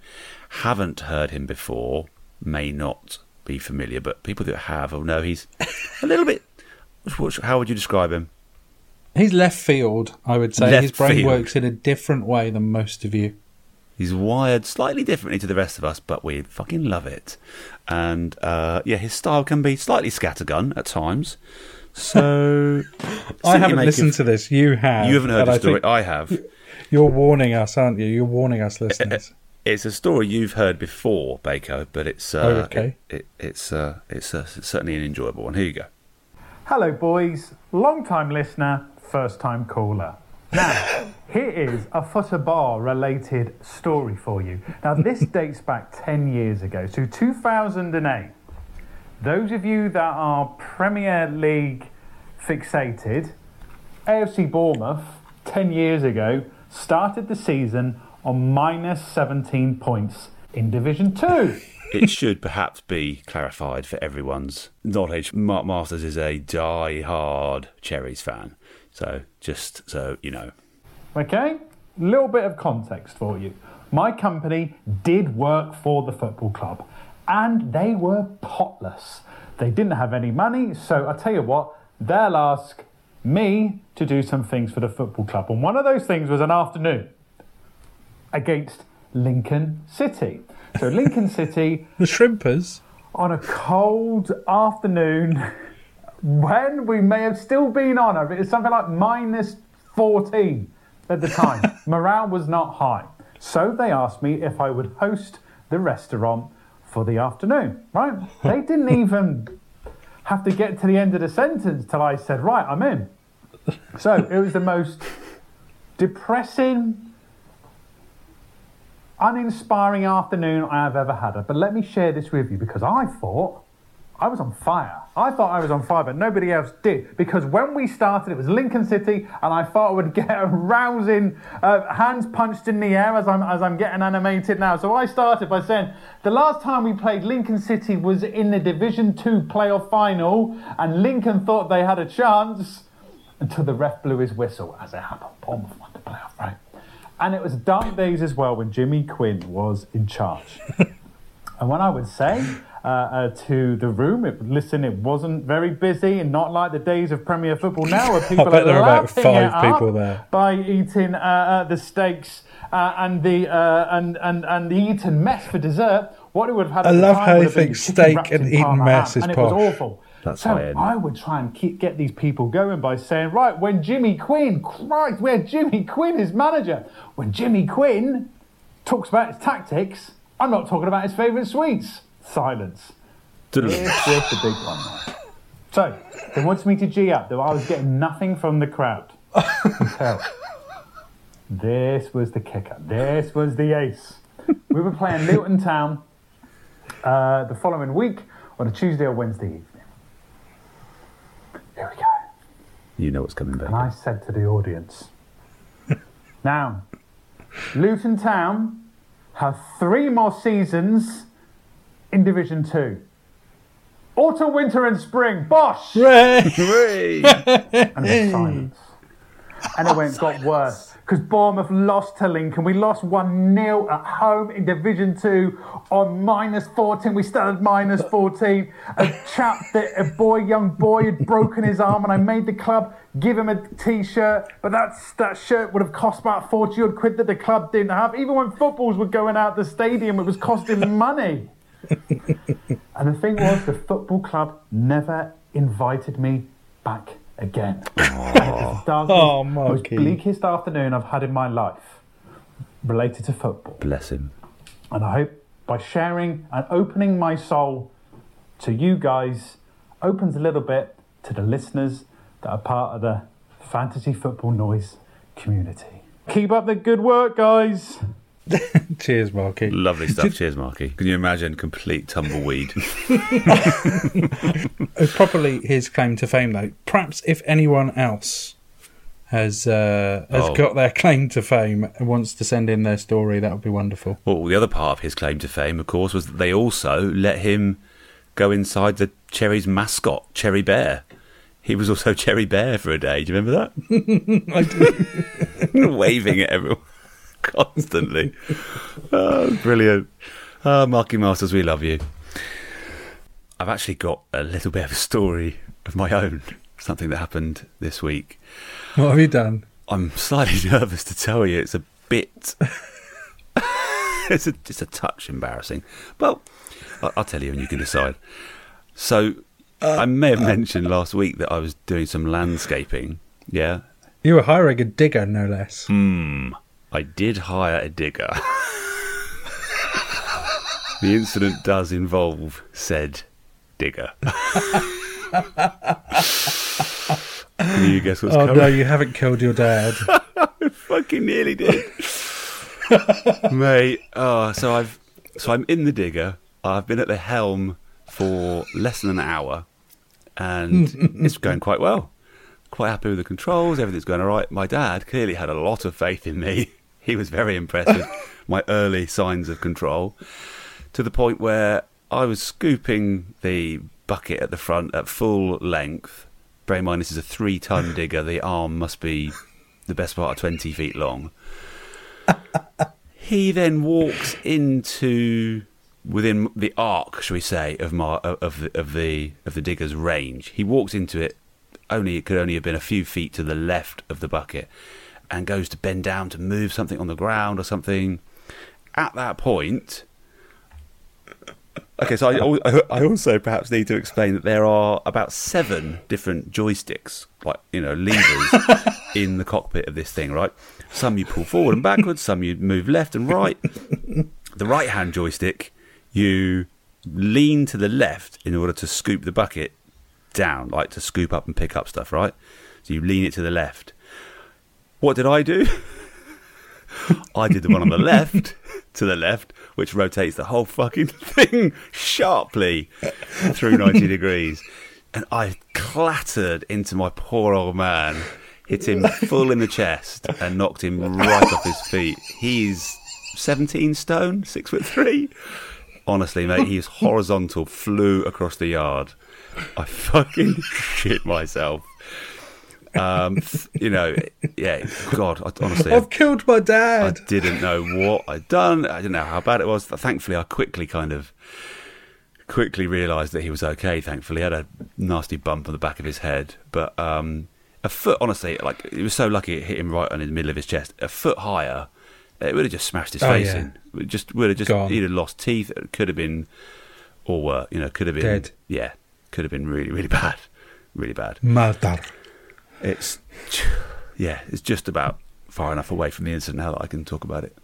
haven't heard him before may not be familiar, but people that have will know he's a little bit. How would you describe him? He's left field, I would say. Left His brain field. works in a different way than most of you. He's wired slightly differently to the rest of us, but we fucking love it. And uh, yeah, his style can be slightly scattergun at times. So I haven't listened to this. You have. You haven't heard the I story. think I have. You're warning us, aren't you? You're warning us, listeners. It's a story you've heard before, Bako, but it's uh, Oh, okay. it, it, it's uh, it's uh, certainly an enjoyable one. Here you go. Hello, boys. Long time listener, first time caller. Now, here is a football related story for you. Now, this dates back 10 years ago to 2008. Those of you that are Premier League fixated, AFC Bournemouth 10 years ago started the season on minus 17 points in Division 2. It should perhaps be clarified for everyone's knowledge. Mark Masters is a die-hard Cherries fan, so just so you know. Okay? Little bit of context for you. My company did work for the football club and they were potless. They didn't have any money, so I tell you what, they'll ask me to do some things for the football club. And one of those things was an afternoon against Lincoln City. So Lincoln City The Shrimpers. on a cold afternoon when we may have still been on it's something like minus 14 at the time. Morale was not high. So they asked me if I would host the restaurant for the afternoon, right? They didn't even have to get to the end of the sentence till I said, right, I'm in. So it was the most depressing, uninspiring afternoon I have ever had. But let me share this with you because I thought I was on fire. I thought I was on fire, but nobody else did. Because when we started, it was Lincoln City, and I thought I would get a rousing uh, hands punched in the air as I'm as I'm getting animated now. So I started by saying the last time we played Lincoln City was in the Division Two playoff final, and Lincoln thought they had a chance until the ref blew his whistle, as it happened. Bournemouth won the playoff, right? And it was dark days as well when Jimmy Quinn was in charge. And when I would say uh, uh, to the room, it, listen, it wasn't very busy and not like the days of Premier Football now where people bet are there were about lapping five it up people there. by eating uh, uh, the steaks uh, and the uh, and, and and the Eton mess for dessert. What it would have had I love time how would you think steak and in Eton mess is and posh. it was awful. That's so high. I would try and keep, get these people going by saying, right, when Jimmy Quinn, Christ, where Jimmy Quinn is manager, when Jimmy Quinn talks about his tactics, I'm not talking about his favourite sweets. Silence. This was the big one. So they wanted me to G up, though I was getting nothing from the crowd. So, this was the kicker. This was the ace. We were playing Luton Town uh, the following week on a Tuesday or Wednesday evening. Here we go. You know what's coming back. And I said to the audience, now, Luton Town have three more seasons in Division 2. Autumn, winter, and spring. Bosh! Hooray! And there's silence. And it went got worse because Bournemouth lost to Lincoln. We lost 1 0 at home in Division 2 on minus 14. We started minus 14. A chap, that, a boy, young boy, had broken his arm, and I made the club give him a t shirt. But that's, that shirt would have cost about 40 odd quid that the club didn't have. Even when footballs were going out the stadium, it was costing money. and the thing was, the football club never invited me back again. And it was the darkest, Oh, most bleakest afternoon I've had in my life related to football. Bless him. And I hope by sharing and opening my soul to you guys opens a little bit to the listeners that are part of the fantasy football noise community. Keep up the good work, guys. Cheers, Marky. Lovely stuff. Cheers, Marky. Can you imagine complete tumbleweed? Properly his claim to fame, though. Perhaps if anyone else has uh, has Oh. got their claim to fame and wants to send in their story, that would be wonderful. well, the other part of his claim to fame, of course, was that they also let him go inside the Cherry's mascot, Cherry Bear. He was also Cherry Bear for a day. Do you remember that? I do. Waving at everyone constantly. Oh, brilliant. Oh, Marky Masters, we love you. I've actually got a little bit of a story of my own, something that happened this week. What have you done? I'm slightly nervous to tell you. It's a bit. it's a it's a touch embarrassing. Well, I'll, I'll tell you, and you can decide. So, I may have mentioned last week that I was doing some landscaping. Yeah, You were hiring a digger, no less. Hmm. I did hire a digger. the incident does involve said digger. Can you guess what's oh coming? no, you haven't killed your dad. I fucking nearly did. Mate, oh, so I've so I'm in the digger. I've been at the helm for less than an hour, and it's going quite well. Quite happy with the controls. Everything's going all right. My dad clearly had a lot of faith in me. He was very impressed with my early signs of control, to the point where I was scooping the bucket at the front at full length. Bear in mind, this is a three-ton digger. The arm must be the best part of 20 feet long. he then walks into within the arc, shall we say, of my of the of the of the digger's range. He walks into it. Only it could only have been a few feet to the left of the bucket, and goes to bend down to move something on the ground or something. At that point, Okay, so I, I also perhaps need to explain that there are about seven different joysticks, like you know levers, in the cockpit of this thing. Right, some you pull forward and backwards, some you move left and right. The right-hand joystick, you lean to the left in order to scoop the bucket down, like to scoop up and pick up stuff. Right, so you lean it to the left. What did I do? I did the one on the left to the left, which rotates the whole fucking thing sharply through 90 degrees. And I clattered into my poor old man, hit him full in the chest, and knocked him right off his feet. He's 17 stone, six foot three. Honestly, mate, he's horizontal, flew across the yard. I fucking shit myself. Um, you know, yeah, God, I, honestly, I've killed my dad. I didn't know what I'd done. I didn't know how bad it was. Thankfully, I quickly kind of quickly realised that he was okay. Thankfully, he had a nasty bump on the back of his head, but um, a foot. Honestly, like he was so lucky it hit him right on the middle of his chest. A foot higher, it would have just smashed his Oh, face yeah. in. It just would have just Gone. he'd have lost teeth. It could have been, or were you know, could have been Dead. Yeah, could have been really, really bad, really bad. Murder. It's yeah, it's just about far enough away from the incident now that I can talk about it.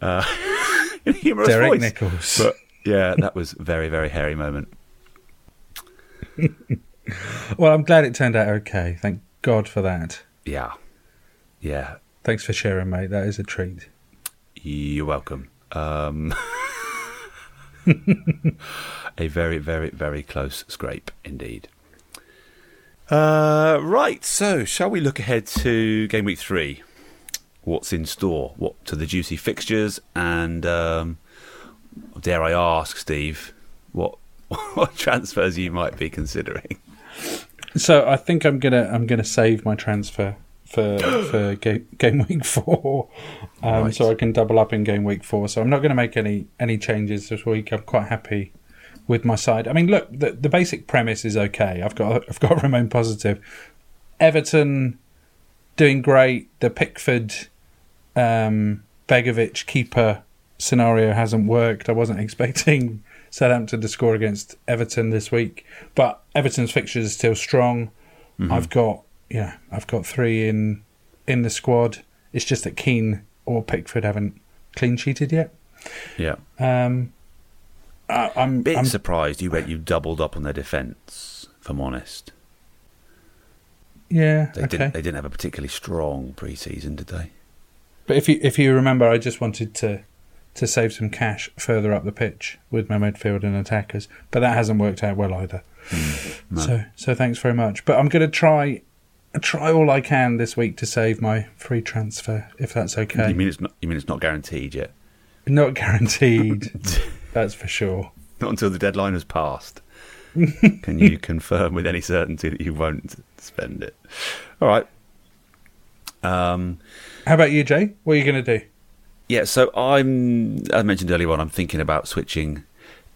Uh, in humorous Derek voice. Nichols. But yeah, that was very, very hairy moment. Well, I'm glad it turned out okay. Thank God for that. Yeah, yeah. Thanks for sharing, mate. That is a treat. You're welcome. Um, a very, very, very close scrape indeed. Uh, right, so shall we look ahead to game week three? What's in store? What to the juicy fixtures? And um, dare I ask, Steve, what what transfers you might be considering? So I think I'm gonna I'm gonna save my transfer for for game, game week four, um, Right. so I can double up in game week four. So I'm not going to make any any changes this week. I'm quite happy with my side. I mean, look, the the basic premise is okay. I've got I've got to remain positive. Everton doing great. The Pickford um, Begovic keeper scenario hasn't worked. I wasn't expecting Southampton to score against Everton this week, but Everton's fixtures are still strong. I've got yeah, I've got three in in the squad. It's just that Keane or Pickford haven't clean sheeted yet. Yeah, Um, I, I'm, bit I'm surprised you went you doubled up on their defence. If I'm honest, yeah they okay. didn't they didn't have a particularly strong pre-season, did they? But if you if you remember, I just wanted to to save some cash further up the pitch with my midfield and attackers, but that hasn't worked out well either. Hmm, So so thanks very much. But I'm going to try try all I can this week to save my free transfer, if that's okay. You mean it's not? You mean it's not guaranteed yet? Not guaranteed, that's for sure. Not until the deadline has passed. Can you confirm with any certainty that you won't spend it? All right. Um, How about you, Jay? What are you going to do? yeah, so I'm. I mentioned earlier on. I'm thinking about switching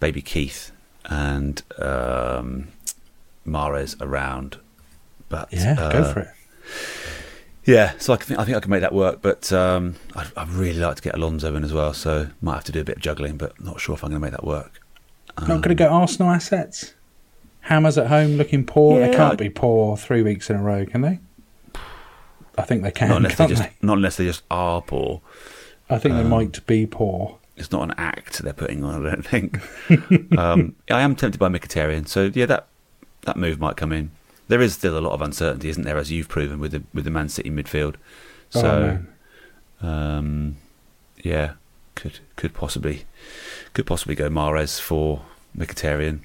Naby Keita and um, Mahrez around. But Yeah, go uh, for it. Yeah, so I think I think I can make that work. But um, I'd, I'd really like to get Alonso in as well. So might have to do a bit of juggling, but not sure if I'm going to make that work. Not going to go Arsenal assets. Hammers at home looking poor. they can't I- be poor three weeks in a row, can they? I think they can. not unless they can't just not unless they just are poor. I think they might be poor. it's not an act they're putting on. I don't think. um, I am tempted by Mkhitaryan, so yeah, that that move might come in. There is still a lot of uncertainty, isn't there, as you've proven with the with the Man City midfield. Oh, So, man. um, yeah, could could possibly could possibly go Mahrez for Mkhitaryan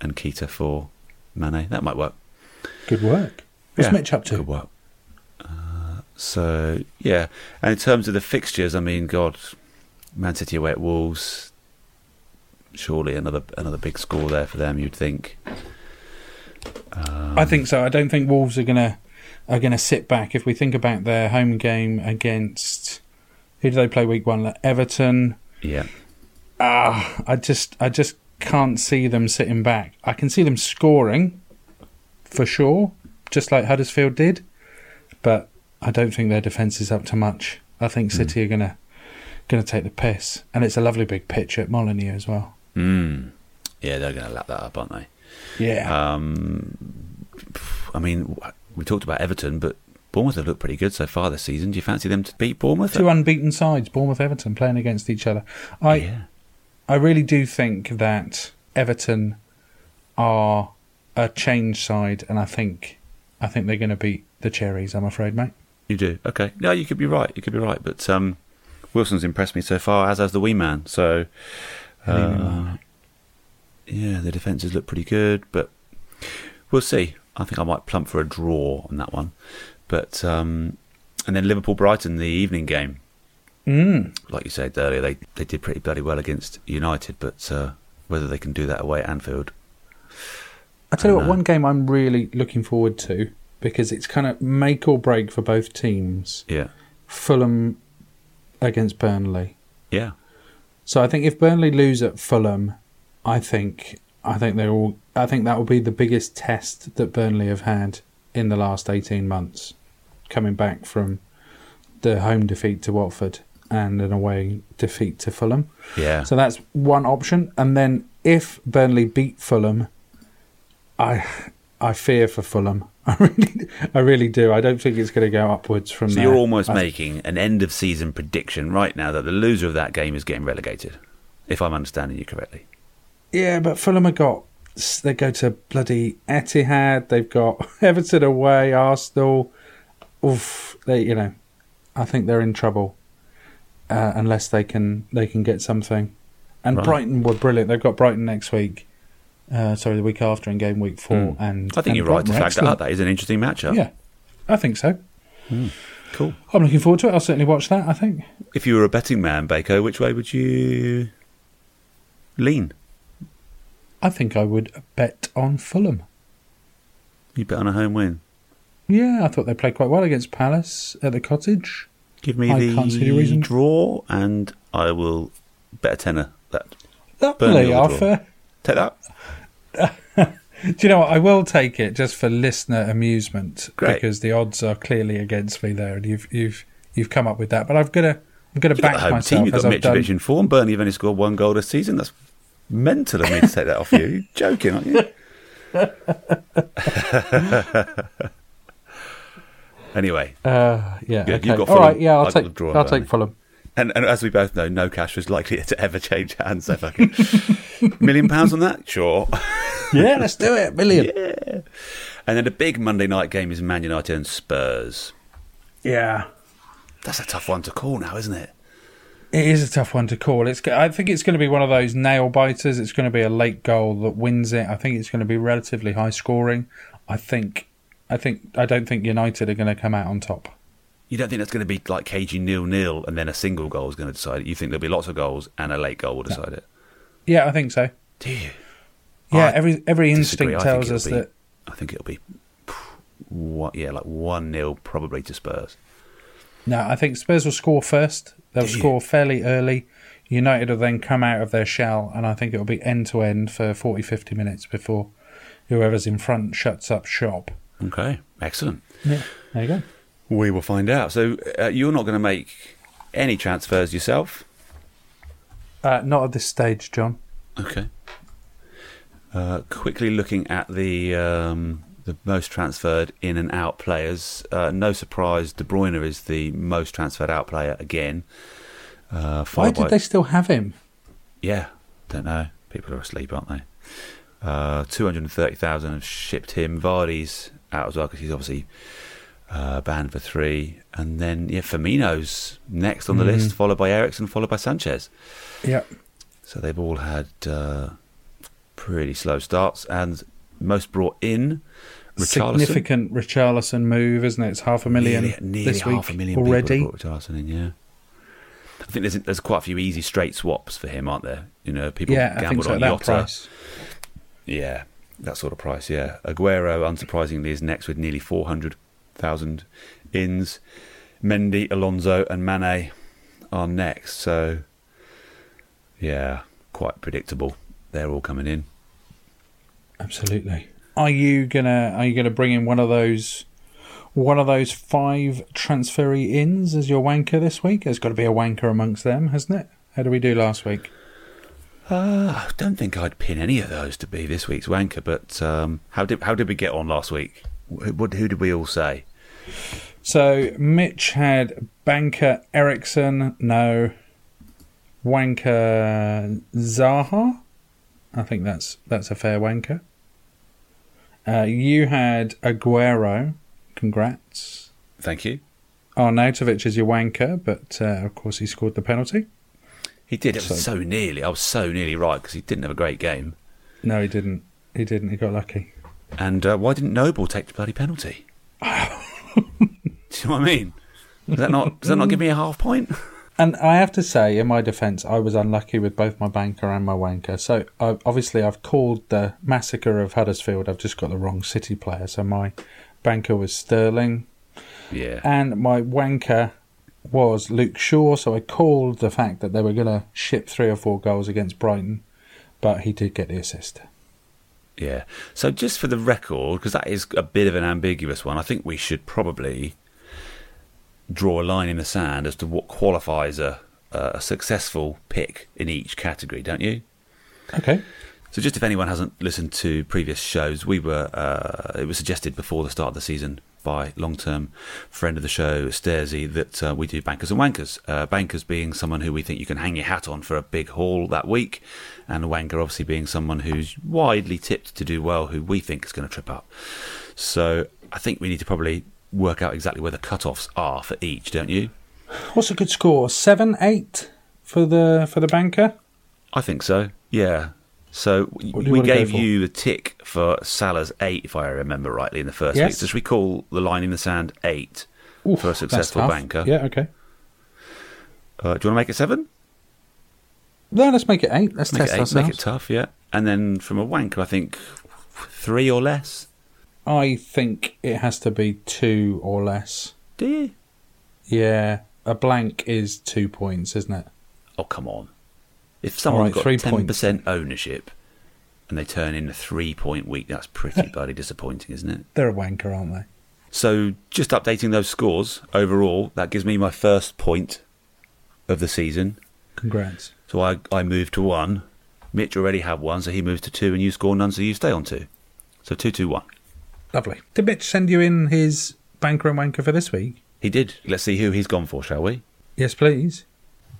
and Keita for Mane. That might work. Good work. What's Yeah, Mitch up to? Good work. Uh, so yeah, and in terms of the fixtures, I mean, God, Man City away at Wolves. Surely another another big score there for them. You'd think. I think so. I don't think Wolves are gonna are gonna sit back. If we think about their home game against who do they play week one? Everton. Yeah, Ah, I just I just can't see them sitting back. I can see them scoring for sure, just like Huddersfield did, but I don't think their defence is up to much. I think City are gonna gonna take the piss, and it's a lovely big pitch at Molineux as well. mm. yeah, they're going to lap that up, aren't they? Yeah, Um, I mean, we talked about Everton, but Bournemouth have looked pretty good so far this season. Do you fancy them to beat Bournemouth? two unbeaten sides, Bournemouth, Everton, playing against each other. I yeah. I really do think that Everton are a change side, and I think I think they're going to beat the Cherries. I'm afraid, mate. You do okay. No, you could be right. You could be right. But um, Wilson's impressed me so far, as has the wee man. So uh, yeah, the defences look pretty good, but we'll see. I think I might plump for a draw on that one. But um, and then Liverpool Brighton, the evening game. Mm. Like you said earlier, they they did pretty bloody well against United, but uh, whether they can do that away at Anfield, I tell you what, know. one game I'm really looking forward to because it's kind of make or break for both teams. yeah, Fulham against Burnley. yeah, So I think if Burnley lose at Fulham, I think I think they're all. I think that will be the biggest test that Burnley have had in the last eighteen months, coming back from the home defeat to Watford and an away defeat to Fulham. yeah. So that's one option. And then if Burnley beat Fulham, I I fear for Fulham. I really, I really do. I don't think it's going to go upwards from So there. you're almost I- making an end of season prediction right now that the loser of that game is getting relegated, if I'm understanding you correctly. Yeah, but Fulham have got. They go to bloody Etihad. They've got Everton away, Arsenal. Oof, they you know, I think they're in trouble uh, unless they can they can get something. And Right. Brighton were brilliant. They've got Brighton next week. Uh, sorry, the week after in game week four. Hmm. And I think and you're right to Brighton flag that up. That is an interesting matchup. Yeah, I think so. Cool. I'm looking forward to it. I'll certainly watch that. I think. If you were a betting man, Baker, which way would you lean? I think I would bet on Fulham. You bet on a home win. Yeah, I thought they played quite well against Palace at the Cottage. Give me I the can't see reason. draw, and I will bet a tenner. That Lovely Burnley or the offer. take that. Do you know what? I will take it just for listener amusement Great. because the odds are clearly against me there, and you've you've you've come up with that. But I've got to I'm going to back myself team. You've as got I've done. In form. Burnley have only scored one goal this season. That's mental of me to take that off you. You're joking, aren't you? anyway, Uh, yeah, Yeah, okay. you've got All Fulham. right, yeah, I'll I've the take draw I'll Burnley. take Fulham. and, and as we both know, no cash was likely to ever change hands. So fucking million pounds on that, sure. Yeah, let's do it. Million. yeah. And then the big Monday night game is Man United and Spurs. Yeah. That's a tough one to call now, isn't it? It is a tough one to call. It's. I think it's going to be one of those nail biters. It's going to be a late goal that wins it. I think it's going to be relatively high scoring. I think. I think. I don't think United are going to come out on top. You don't think that's going to be like cagey nil nil and then a single goal is going to decide it? You think there'll be lots of goals and a late goal will decide it? Yeah, I think so. Do you? Yeah, I every every disagree. instinct tells us be- that. I think it'll be, what? Yeah, like one 0 probably to Spurs. No, I think Spurs will score first. They'll Do you? score fairly early. United will then come out of their shell, and I think it'll be end to end for 40, 50 minutes before whoever's in front shuts up shop. Okay, excellent. Yeah, there you go. We will find out. So uh, you're not going to make any transfers yourself? Uh, not at this stage, John. Okay. Uh, quickly looking at the um, the most transferred in and out players. Uh, no surprise, De Bruyne is the most transferred out player again. Uh, Why did by- they still have him? Yeah, don't know. People are asleep, aren't they? Uh, 230,000 have shipped him. Vardy's out as well because he's obviously uh, banned for three. And then, yeah, Firmino's next on the list, followed by Eriksen, followed by Sanchez. Yeah. So they've all had uh, pretty slow starts. And most brought in, Richarlison. Significant Richarlison move, isn't it? It's half a million Nearly, nearly this week half a million already. Richarlison in, yeah. I think there's there's quite a few easy straight swaps for him, aren't there? You know, people Yeah, gambled on price. Yeah, that sort of price. Yeah, Aguero, unsurprisingly, is next with nearly four hundred thousand ins. Mendy, Alonso, and Mane are next. So, yeah, quite predictable. They're all coming in. Absolutely. Are you gonna Are you gonna bring in one of those one of those five transferee ins as your wanker this week? There's got to be a wanker amongst them, hasn't it? How did we do last week? Uh, I don't think I'd pin any of those to be this week's wanker. But um, how did how did we get on last week? Who, what, who did we all say? So Mitch had banker Eriksen, no. Wanker Zaha. I think that's that's a fair wanker. Uh, you had Aguero. Congrats. Thank you. Arnautovic is your wanker, but uh, of course he scored the penalty. He did. It was So- so nearly. I was so nearly right because he didn't have a great game. No, he didn't. He didn't. He got lucky. And uh, why didn't Noble take the bloody penalty? Do you know what I mean? Does that not does that not give me a half point? And I have to say, in my defence, I was unlucky with both my banker and my wanker. So I, obviously, I've called the massacre of Huddersfield. I've just got the wrong City player. So my banker was Sterling, Yeah. and my wanker was Luke Shaw. So I called the fact that they were going to ship three or four goals against Brighton, but he did get the assist. Yeah. So just for the record, because that is a bit of an ambiguous one, I think we should probably draw a line in the sand as to what qualifies a a successful pick in each category, don't you? Okay. So, just if anyone hasn't listened to previous shows, we were uh, it was suggested before the start of the season by long-term friend of the show, Stairsy, that uh, we do bankers and wankers. Uh, bankers being someone who we think you can hang your hat on for a big haul that week, and a wanker obviously being someone who's widely tipped to do well, who we think is going to trip up. So, I think we need to probably work out exactly where the cut-offs are for each, don't you? What's a good score? Seven, eight for the for the banker. I think so. Yeah. So What do you we gave you the tick for Salah's eight, if I remember rightly, in the first Yes. week. So should we call the line in the sand eight Oof, for a successful banker? Yeah, okay. Uh, do you want to make it seven? No, let's make it eight. Let's Make test it eight. ourselves. Make it tough, yeah. And then from a wanker, I think three or less. I think it has to be two or less. Do you? Yeah, a blank is two points, isn't it? Oh, come on. If someone right, got 10% ownership and they turn in a three point week, that's pretty bloody disappointing, isn't it? They're a wanker, aren't they? So, just updating those scores overall, that gives me my first point of the season. Congrats. So I, I moved to one. Mitch already had one, so he moves to two, and you score none, so you stay on two. So two, two, one. Lovely. Did Mitch send you in his banker and wanker for this week? He did. Let's see who he's gone for, shall we? Yes, please.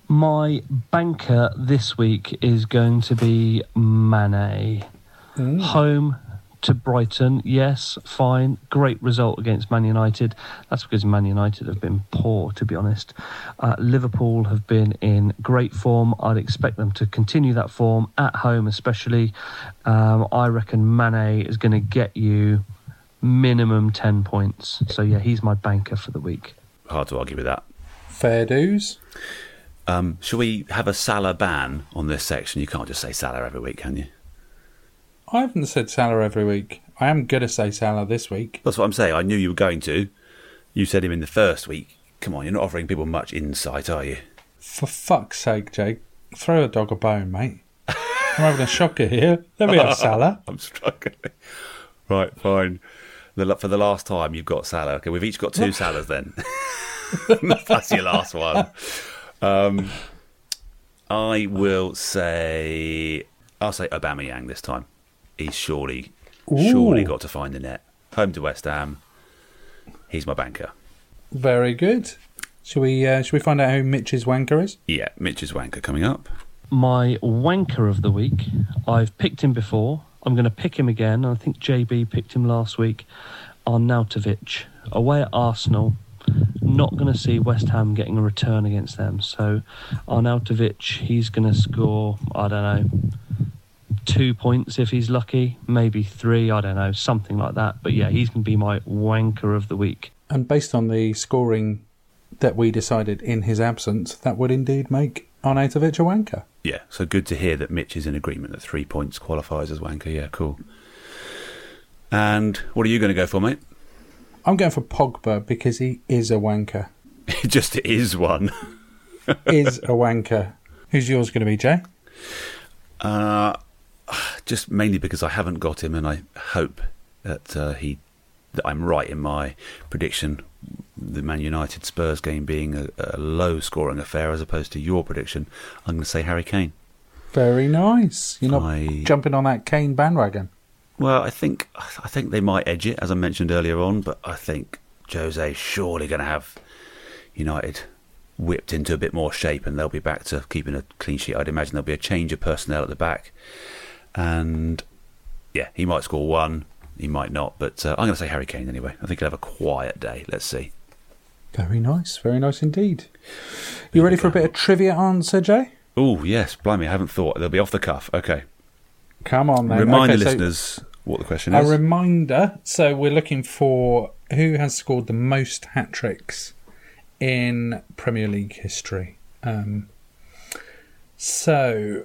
My banker this week is going to be Mane. Home to Brighton, yes, fine. Great result against Man United. That's because Man United have been poor, to be honest. Uh, Liverpool have been in great form. I'd expect them to continue that form at home, especially. Um, I reckon Mane is going to get you minimum 10 points. So, yeah, he's my banker for the week. Hard to argue with that. Fair dues. Um, shall we have a Salah ban on this section? You can't just say Salah every week, can you? I haven't said Salah every week. I am going to say Salah this week. That's what I'm saying. I knew you were going to. You said him in the first week. Come on, you're not offering people much insight, are you? For fuck's sake, Jake, throw a dog a bone, mate. I'm having a shocker here. Let me have Salah. I'm struggling. Right, fine. The, for the last time, you've got Salah. Okay, we've each got two Salahs then. That's your last one. Um, I will say, I'll say Aubameyang this time. He's surely, surely got to find the net. Home to West Ham. He's my banker. Very good. Shall we? Uh, shall we find out who Mitch's wanker is? Yeah, Mitch's wanker coming up. my wanker of the week. I've picked him before. I'm going to pick him again. I think JB picked him last week. Arnautovic away at Arsenal. Not going to see West Ham getting a return against them. So Arnautovic, he's going to score. I don't know. Two points if he's lucky, maybe three, I don't know, something like that. But yeah, he's going to be my wanker of the week. And based on the scoring that we decided in his absence, that would indeed make Arnautovic a wanker. Yeah, so good to hear that Mitch is in agreement that three points qualifies as wanker. Yeah, cool. And what are you going to go for, mate? I'm going for Pogba because he is a wanker. It just is one. Is a wanker. Who's yours going to be, Jay? Uh, just mainly because I haven't got him, and I hope that uh, he that I'm right in my prediction. The Man United Spurs game being a, a low scoring affair as opposed to your prediction. I'm going to say Harry Kane. Very nice. You're not I- jumping on that Kane bandwagon. Well, I think I think they might edge it, as I mentioned earlier on, but I think Jose's surely going to have United whipped into a bit more shape, and they'll be back to keeping a clean sheet. I'd imagine there'll be a change of personnel at the back, and yeah, he might score one, he might not, but uh, I'm going to say Harry Kane anyway. I think he'll have a quiet day. Let's see. Very nice. Very nice indeed. You ready for a bit of trivia answer, Jay? Oh yes, blimey, I haven't thought. They'll be off the cuff. Okay, Come on, then. remind Okay, the so listeners what the question is. A reminder. So we're looking for who has scored the most hat tricks in Premier League history. Um, so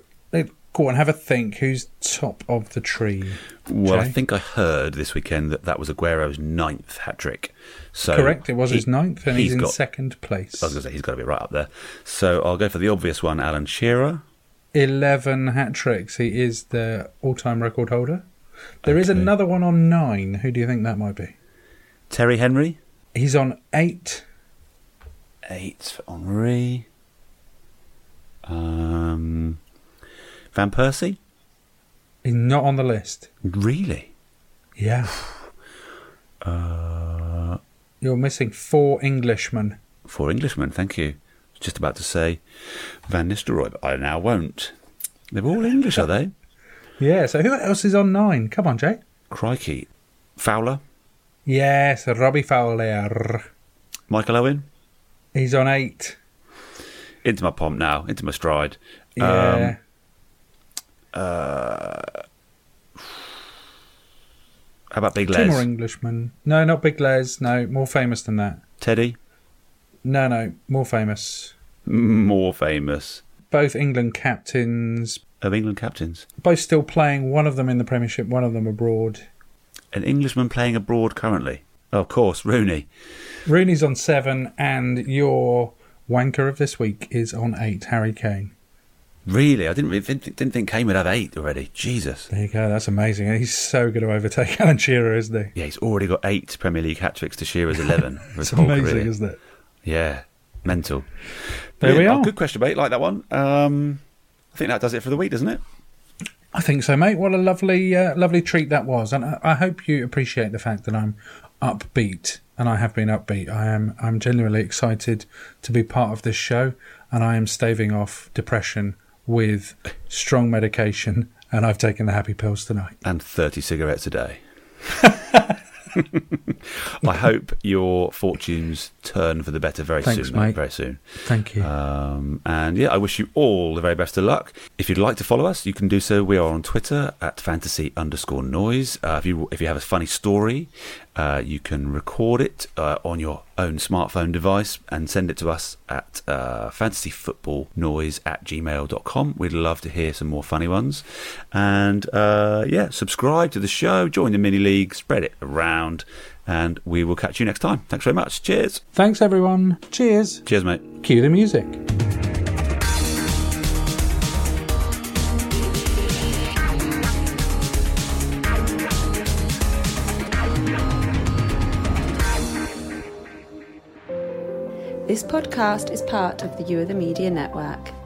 go on, have a think. Who's top of the tree? well, I think I heard this weekend that that was Aguero's ninth hat trick. So correct. It was he- his ninth, and he's, in got- second place. I was going to say he's got to be right up there. So I'll go for the obvious one, Alan Shearer. Eleven hat tricks. He is the all-time record holder. There is Okay. another one on nine. Who do you think that might be? Terry Henry. He's on eight. Eight for Henri. Um, Van Persie. He's not on the list. Really? Yeah. Uh, You're missing four Englishmen. four Englishmen, thank you. I was just about to say Van Nistelrooy, but I now won't. They're all English, are they? Yeah, so who else is on nine? Come on, Jay. Crikey. Fowler, Yes, Robbie Fowler. Michael Owen, He's on eight. into my pomp now, into my stride. Yeah. Uh, how about Big Les? Two more? Englishmen. No, not Big Les. No, more famous than that. Teddy, No, no, more famous. more famous. Both England captains. Of England captains. Both still playing. One of them in the Premiership, one of them abroad. An Englishman playing abroad currently. Oh, of course, Rooney. Rooney's on seven, and your wanker of this week is on eight, Harry Kane. Really? I didn't really think, didn't think Kane would have eight already. Jesus. There you go. That's amazing. He's so going to overtake Alan Shearer, isn't he? Yeah, he's already got eight Premier League hat tricks to Shearer's 11. for his It's whole amazing, career. isn't it? Yeah, mental. There we Brilliant. Oh, are. good question, mate. Like that one. Um, I think that does it for the week, doesn't it? I think so, mate. What a lovely, uh, lovely treat that was, and I, I hope you appreciate the fact that I'm upbeat, and I have been upbeat. I am, I'm genuinely excited to be part of this show, and I am staving off depression with strong medication, and I've taken the happy pills tonight. And 30 cigarettes a day. I hope your fortunes turn for the better very Thanks, soon. mate. Very soon. Thank you. Um, and yeah, I wish you all the very best of luck. If you'd like to follow us, you can do so. We are on Twitter at fantasy underscore noise. Uh, if you if you have a funny story, uh, you can record it uh, on your own smartphone device and send it to us at uh, fantasyfootballnoise at gmail.com. We'd love to hear some more funny ones. And uh, yeah, subscribe to the show, join the mini league, spread it around, and we will catch you next time. Thanks very much. Cheers. Thanks, everyone. Cheers. Cheers, mate. Cue the music. This podcast is part of the You Are the Media Network.